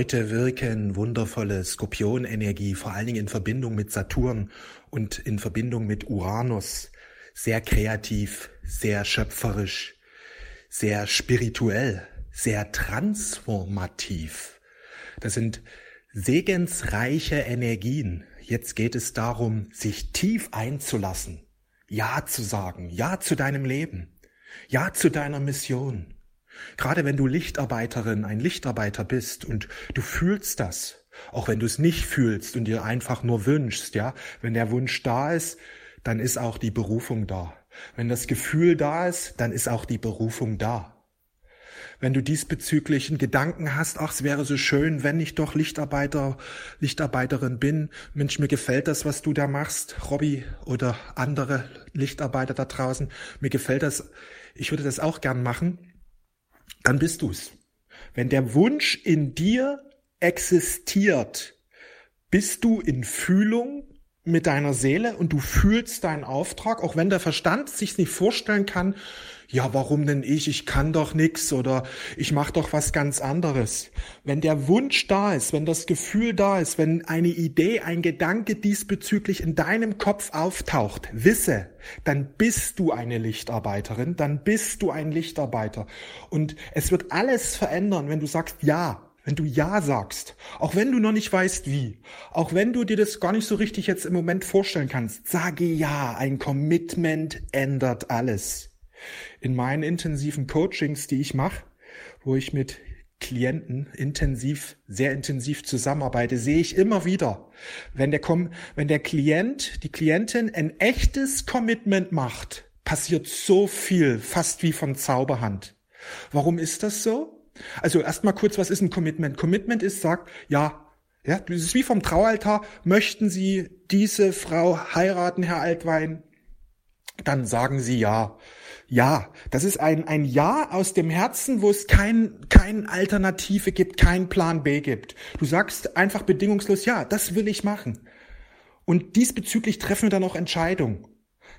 Heute wirken wundervolle Skorpionenergie, vor allen Dingen in Verbindung mit Saturn und in Verbindung mit Uranus, sehr kreativ, sehr schöpferisch, sehr spirituell, sehr transformativ. Das sind segensreiche Energien. Jetzt geht es darum, sich tief einzulassen, Ja zu sagen, Ja zu deinem Leben, Ja zu deiner Mission. Gerade wenn du Lichtarbeiterin, ein Lichtarbeiter bist und du fühlst das, auch wenn du es nicht fühlst und dir einfach nur wünschst, ja, wenn der Wunsch da ist, dann ist auch die Berufung da. Wenn das Gefühl da ist, dann ist auch die Berufung da. Wenn du diesbezüglichen Gedanken hast, ach, es wäre so schön, wenn ich doch Lichtarbeiter, Lichtarbeiterin bin. Mensch, mir gefällt das, was du da machst, Robby oder andere Lichtarbeiter da draußen. Mir gefällt das. Ich würde das auch gern machen. Dann bist du's. Wenn der Wunsch in dir existiert, bist du in Fühlung mit deiner Seele und du fühlst deinen Auftrag, auch wenn der Verstand sich nicht vorstellen kann, ja, warum denn ich? Ich kann doch nix oder ich mache doch was ganz anderes. Wenn der Wunsch da ist, wenn das Gefühl da ist, wenn eine Idee, ein Gedanke diesbezüglich in deinem Kopf auftaucht, wisse, dann bist du eine Lichtarbeiterin, dann bist du ein Lichtarbeiter. Und es wird alles verändern, wenn du sagst, ja, wenn du Ja sagst, auch wenn du noch nicht weißt wie, auch wenn du dir das gar nicht so richtig jetzt im Moment vorstellen kannst, sage Ja, ein Commitment ändert alles. In meinen intensiven Coachings, die ich mache, wo ich mit Klienten intensiv, sehr intensiv zusammenarbeite, sehe ich immer wieder, wenn der, wenn der Klient, die Klientin ein echtes Commitment macht, passiert so viel, fast wie von Zauberhand. Warum ist das so? Also erstmal kurz, was ist ein Commitment? Commitment ist, sagt, ja, ja, das ist wie vom Traualtar. Möchten Sie diese Frau heiraten, Herr Altwein? Dann sagen Sie ja. Ja, das ist ein, ein Ja aus dem Herzen, wo es kein, kein Alternative gibt, kein Plan B gibt. Du sagst einfach bedingungslos Ja, das will ich machen. Und diesbezüglich treffen wir dann auch Entscheidungen.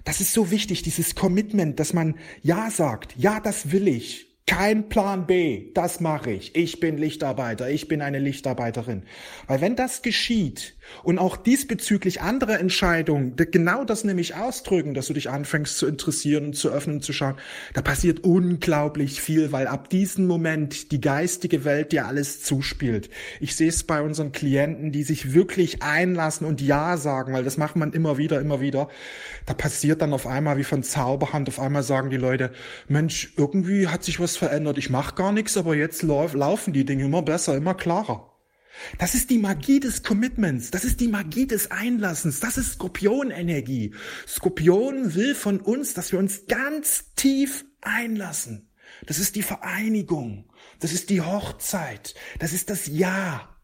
Das ist so wichtig, dieses Commitment, dass man Ja sagt. Ja, das will ich. Kein Plan B, das mache ich. Ich bin Lichtarbeiter, ich bin eine Lichtarbeiterin. Weil wenn das geschieht und auch diesbezüglich andere Entscheidungen genau das nämlich ausdrücken, dass du dich anfängst zu interessieren zu öffnen zu schauen, da passiert unglaublich viel, weil ab diesem Moment die geistige Welt dir alles zuspielt. Ich sehe es bei unseren Klienten, die sich wirklich einlassen und Ja sagen, weil das macht man immer wieder, immer wieder. Da passiert dann auf einmal wie von Zauberhand, auf einmal sagen die Leute, Mensch, irgendwie hat sich was verändert. Ich mache gar nichts, aber jetzt laufen die Dinge immer besser, immer klarer. Das ist die Magie des Commitments, das ist die Magie des Einlassens, das ist Skorpionenergie. Skorpion will von uns, dass wir uns ganz tief einlassen. Das ist die Vereinigung, das ist die Hochzeit, das ist das Ja.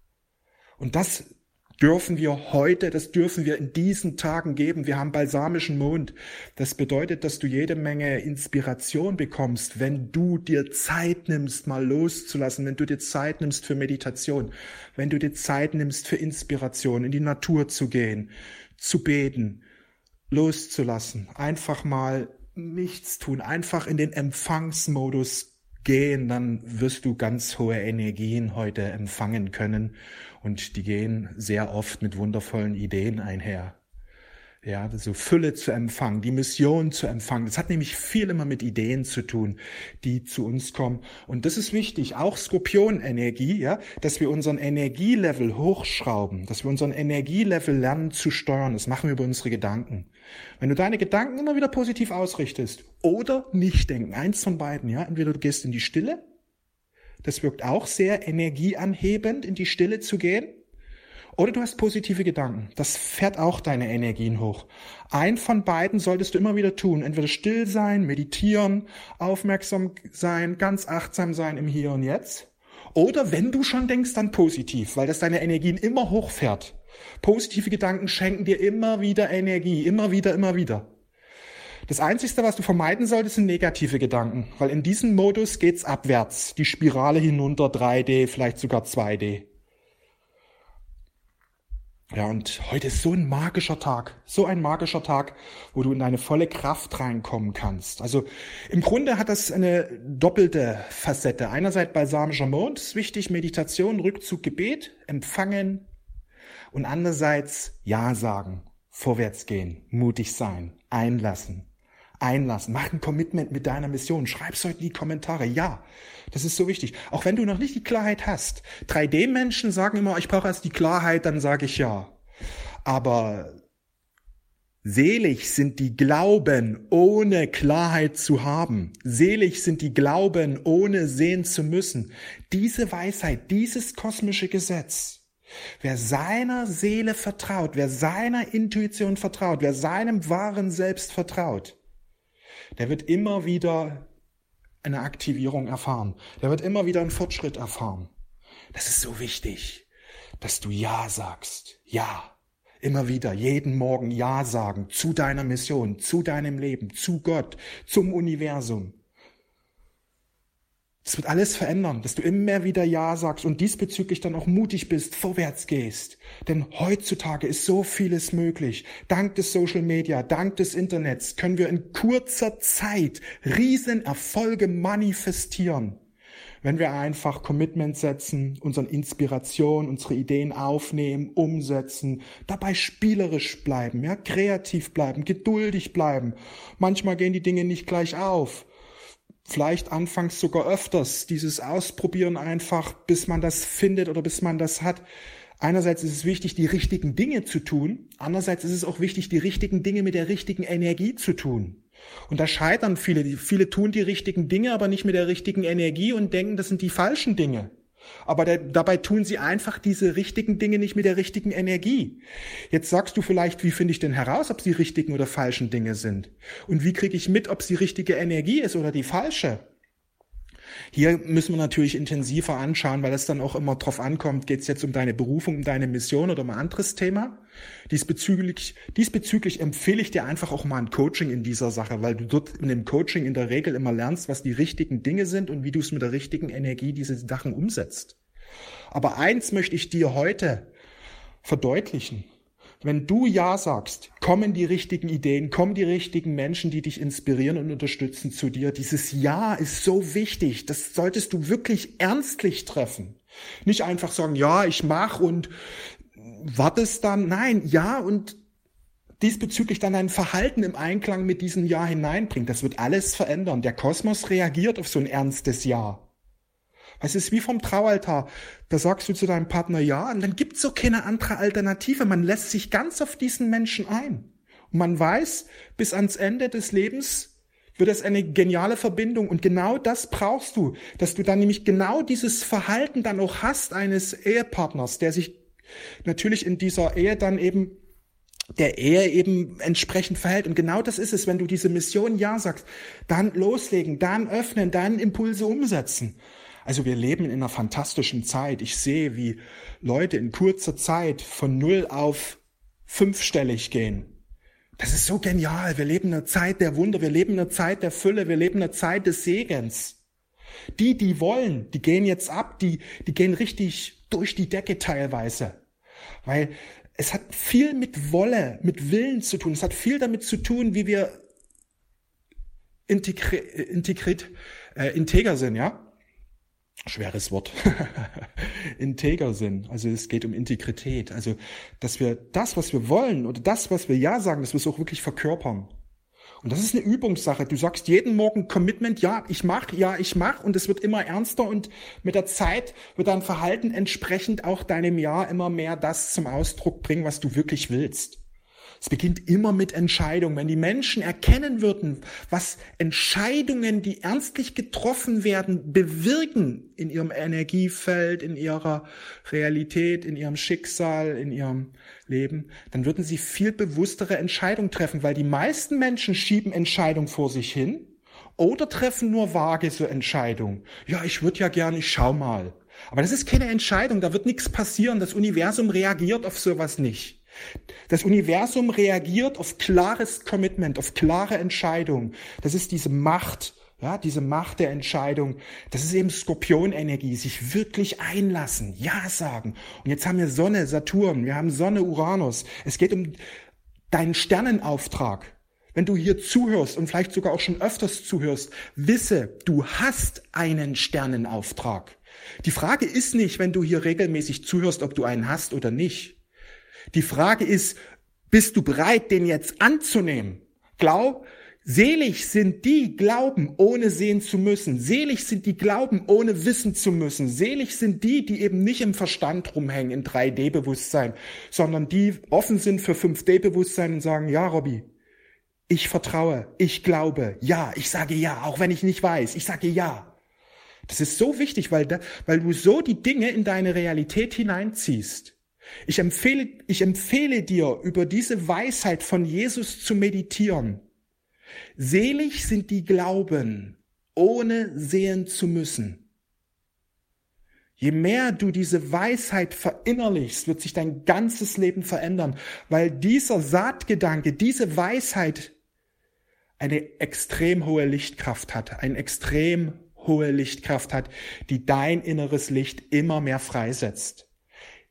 Und das dürfen wir heute, das dürfen wir in diesen Tagen geben. Wir haben balsamischen Mond. Das bedeutet, dass du jede Menge Inspiration bekommst, wenn du dir Zeit nimmst, mal loszulassen, wenn du dir Zeit nimmst für Meditation, wenn du dir Zeit nimmst für Inspiration, in die Natur zu gehen, zu beten, loszulassen, einfach mal nichts tun, einfach in den Empfangsmodus gehen, dann wirst du ganz hohe Energien heute empfangen können und die gehen sehr oft mit wundervollen Ideen einher. Ja, so Fülle zu empfangen, die Mission zu empfangen. Das hat nämlich viel immer mit Ideen zu tun, die zu uns kommen. Und das ist wichtig, auch Skorpionenergie, ja, dass wir unseren Energielevel hochschrauben, dass wir unseren Energielevel lernen zu steuern. Das machen wir über unsere Gedanken. Wenn du deine Gedanken immer wieder positiv ausrichtest oder nicht denken, eins von beiden, ja, entweder du gehst in die Stille, das wirkt auch sehr energieanhebend, in die Stille zu gehen, oder du hast positive Gedanken. Das fährt auch deine Energien hoch. Ein von beiden solltest du immer wieder tun. Entweder still sein, meditieren, aufmerksam sein, ganz achtsam sein im Hier und Jetzt. Oder wenn du schon denkst, dann positiv, weil das deine Energien immer hochfährt. Positive Gedanken schenken dir immer wieder Energie, immer wieder, immer wieder. Das Einzige, was du vermeiden solltest, sind negative Gedanken, weil in diesem Modus geht's abwärts, die Spirale hinunter 3D, vielleicht sogar 2D. Ja, und heute ist so ein magischer Tag, so ein magischer Tag, wo du in deine volle Kraft reinkommen kannst. Also im Grunde hat das eine doppelte Facette. Einerseits balsamischer Mond, ist wichtig, Meditation, Rückzug, Gebet, empfangen und andererseits Ja sagen, vorwärts gehen, mutig sein, einlassen, einlassen. Mach ein Commitment mit deiner Mission. Schreib's heute in die Kommentare. Ja, das ist so wichtig. Auch wenn du noch nicht die Klarheit hast. 3D-Menschen sagen immer, ich brauche erst die Klarheit, dann sage ich ja. Aber Selig sind die Glauben, ohne Klarheit zu haben. Selig sind die Glauben, ohne sehen zu müssen. Diese Weisheit, dieses kosmische Gesetz, wer seiner Seele vertraut, wer seiner Intuition vertraut, wer seinem wahren Selbst vertraut, der wird immer wieder eine Aktivierung erfahren. Der wird immer wieder einen Fortschritt erfahren. Das ist so wichtig, dass du Ja sagst. Ja. Immer wieder, jeden Morgen Ja sagen zu deiner Mission, zu deinem Leben, zu Gott, zum Universum. Es wird alles verändern, dass du immer wieder Ja sagst und diesbezüglich dann auch mutig bist, vorwärts gehst. Denn heutzutage ist so vieles möglich. Dank des Social Media, dank des Internets können wir in kurzer Zeit Riesenerfolge manifestieren. Wenn wir einfach Commitment setzen, unseren Inspiration, unsere Ideen aufnehmen, umsetzen, dabei spielerisch bleiben, ja, kreativ bleiben, geduldig bleiben. Manchmal gehen die Dinge nicht gleich auf vielleicht anfangs sogar öfters, dieses Ausprobieren einfach, bis man das findet oder bis man das hat. Einerseits ist es wichtig, die richtigen Dinge zu tun. Andererseits ist es auch wichtig, die richtigen Dinge mit der richtigen Energie zu tun. Und da scheitern viele. Viele tun die richtigen Dinge, aber nicht mit der richtigen Energie und denken, das sind die falschen Dinge. Aber der, dabei tun sie einfach diese richtigen Dinge nicht mit der richtigen Energie. Jetzt sagst du vielleicht, wie finde ich denn heraus, ob sie richtigen oder falschen Dinge sind? Und wie kriege ich mit, ob es die richtige Energie ist oder die falsche? Hier müssen wir natürlich intensiver anschauen, weil es dann auch immer drauf ankommt, geht es jetzt um deine Berufung, um deine Mission oder um ein anderes Thema. Diesbezüglich, diesbezüglich empfehle ich dir einfach auch mal ein Coaching in dieser Sache, weil du dort in dem Coaching in der Regel immer lernst, was die richtigen Dinge sind und wie du es mit der richtigen Energie diese Sachen umsetzt. Aber eins möchte ich dir heute verdeutlichen. Wenn du Ja sagst, kommen die richtigen Ideen, kommen die richtigen Menschen, die dich inspirieren und unterstützen zu dir. Dieses Ja ist so wichtig. Das solltest du wirklich ernstlich treffen. Nicht einfach sagen, ja, ich mach und wartest dann. Nein, ja und diesbezüglich dann dein Verhalten im Einklang mit diesem Ja hineinbringt. Das wird alles verändern. Der Kosmos reagiert auf so ein ernstes Ja. Es ist wie vom Traualtar. Da sagst du zu deinem Partner ja und dann gibt's so keine andere Alternative. Man lässt sich ganz auf diesen Menschen ein. Und man weiß, bis ans Ende des Lebens wird es eine geniale Verbindung. Und genau das brauchst du, dass du dann nämlich genau dieses Verhalten dann auch hast eines Ehepartners, der sich natürlich in dieser Ehe dann eben der Ehe eben entsprechend verhält. Und genau das ist es, wenn du diese Mission Ja sagst, dann loslegen, dann öffnen, dann Impulse umsetzen. Also wir leben in einer fantastischen Zeit. Ich sehe, wie Leute in kurzer Zeit von null auf fünfstellig gehen. Das ist so genial. Wir leben in einer Zeit der Wunder. Wir leben in einer Zeit der Fülle. Wir leben in einer Zeit des Segens. Die, die wollen, die gehen jetzt ab. Die, die gehen richtig durch die Decke teilweise. Weil es hat viel mit Wolle, mit Willen zu tun. Es hat viel damit zu tun, wie wir integri integrit, äh, integer sind, ja? Schweres Wort, integer sind. Also es geht um Integrität. Also, dass wir das, was wir wollen oder das, was wir Ja sagen, dass wir es auch wirklich verkörpern. Und das ist eine Übungssache. Du sagst jeden Morgen Commitment, ja, ich mach, ja, ich mach und es wird immer ernster und mit der Zeit wird dein Verhalten entsprechend auch deinem Ja immer mehr das zum Ausdruck bringen, was du wirklich willst. Es beginnt immer mit Entscheidungen. Wenn die Menschen erkennen würden, was Entscheidungen, die ernstlich getroffen werden, bewirken in ihrem Energiefeld, in ihrer Realität, in ihrem Schicksal, in ihrem Leben, dann würden sie viel bewusstere Entscheidungen treffen, weil die meisten Menschen schieben Entscheidungen vor sich hin oder treffen nur vage so Entscheidungen. Ja, ich würde ja gerne, ich schau mal. Aber das ist keine Entscheidung, da wird nichts passieren. Das Universum reagiert auf sowas nicht. Das Universum reagiert auf klares Commitment, auf klare Entscheidung. Das ist diese Macht Ja, diese Macht der Entscheidung, das ist eben Skorpionenergie, sich wirklich einlassen, Ja sagen. Und jetzt haben wir Sonne, Saturn, wir haben Sonne, Uranus. Es geht um deinen Sternenauftrag. Wenn du hier zuhörst und vielleicht sogar auch schon öfters zuhörst, wisse, du hast einen Sternenauftrag. Die Frage ist nicht, wenn du hier regelmäßig zuhörst, ob du einen hast oder nicht. Die Frage ist, bist du bereit, den jetzt anzunehmen? Glaub, Selig sind die glauben, ohne sehen zu müssen. Selig sind die glauben, ohne wissen zu müssen. Selig sind die, die eben nicht im Verstand rumhängen in 3D-Bewusstsein, sondern die offen sind für 5D-Bewusstsein und sagen, ja, Robby, ich vertraue, ich glaube, ja, ich sage ja, auch wenn ich nicht weiß, ich sage ja. Das ist so wichtig, weil, weil du so die Dinge in deine Realität hineinziehst. Ich empfehle, ich empfehle dir, über diese Weisheit von Jesus zu meditieren. Selig sind die Glauben, ohne sehen zu müssen. Je mehr du diese Weisheit verinnerlichst, wird sich dein ganzes Leben verändern, weil dieser Saatgedanke, diese Weisheit eine extrem hohe Lichtkraft hat, eine extrem hohe Lichtkraft hat, die dein inneres Licht immer mehr freisetzt.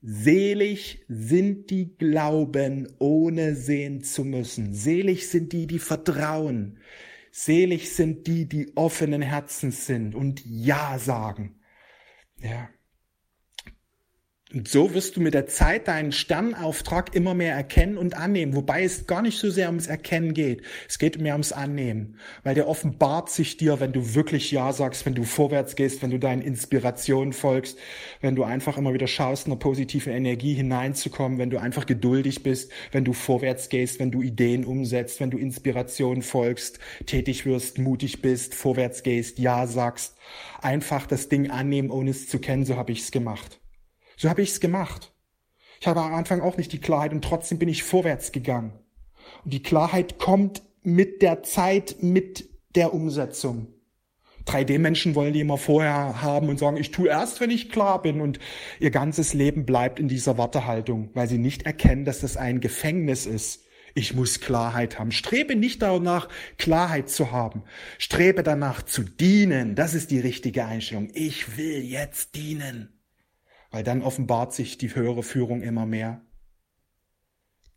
Selig sind die Glauben, ohne sehen zu müssen. Selig sind die, die vertrauen. Selig sind die, die offenen Herzens sind und Ja sagen. Ja. Und so wirst du mit der Zeit deinen Sternauftrag immer mehr erkennen und annehmen, wobei es gar nicht so sehr ums Erkennen geht. Es geht mehr ums Annehmen, weil der offenbart sich dir, wenn du wirklich Ja sagst, wenn du vorwärts gehst, wenn du deinen Inspirationen folgst, wenn du einfach immer wieder schaust, eine positive Energie hineinzukommen, wenn du einfach geduldig bist, wenn du vorwärts gehst, wenn du Ideen umsetzt, wenn du Inspiration folgst, tätig wirst, mutig bist, vorwärts gehst, Ja sagst. Einfach das Ding annehmen, ohne es zu kennen, so habe ich es gemacht. So habe ich es gemacht. Ich habe am Anfang auch nicht die Klarheit und trotzdem bin ich vorwärts gegangen. Und die Klarheit kommt mit der Zeit, mit der Umsetzung. 3D-Menschen wollen die immer vorher haben und sagen, ich tue erst, wenn ich klar bin. Und ihr ganzes Leben bleibt in dieser Wartehaltung, weil sie nicht erkennen, dass das ein Gefängnis ist. Ich muss Klarheit haben. Strebe nicht danach, Klarheit zu haben. Strebe danach zu dienen. Das ist die richtige Einstellung. Ich will jetzt dienen weil dann offenbart sich die höhere Führung immer mehr.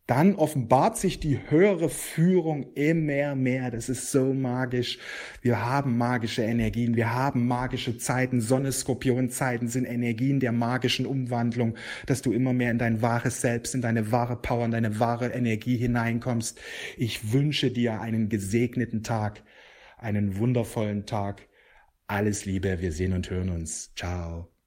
Dann offenbart sich die höhere Führung immer mehr. Das ist so magisch. Wir haben magische Energien, wir haben magische Zeiten. Sonne, Skorpion Zeiten sind Energien der magischen Umwandlung, dass du immer mehr in dein wahres Selbst, in deine wahre Power, in deine wahre Energie hineinkommst. Ich wünsche dir einen gesegneten Tag, einen wundervollen Tag. Alles Liebe, wir sehen und hören uns. Ciao.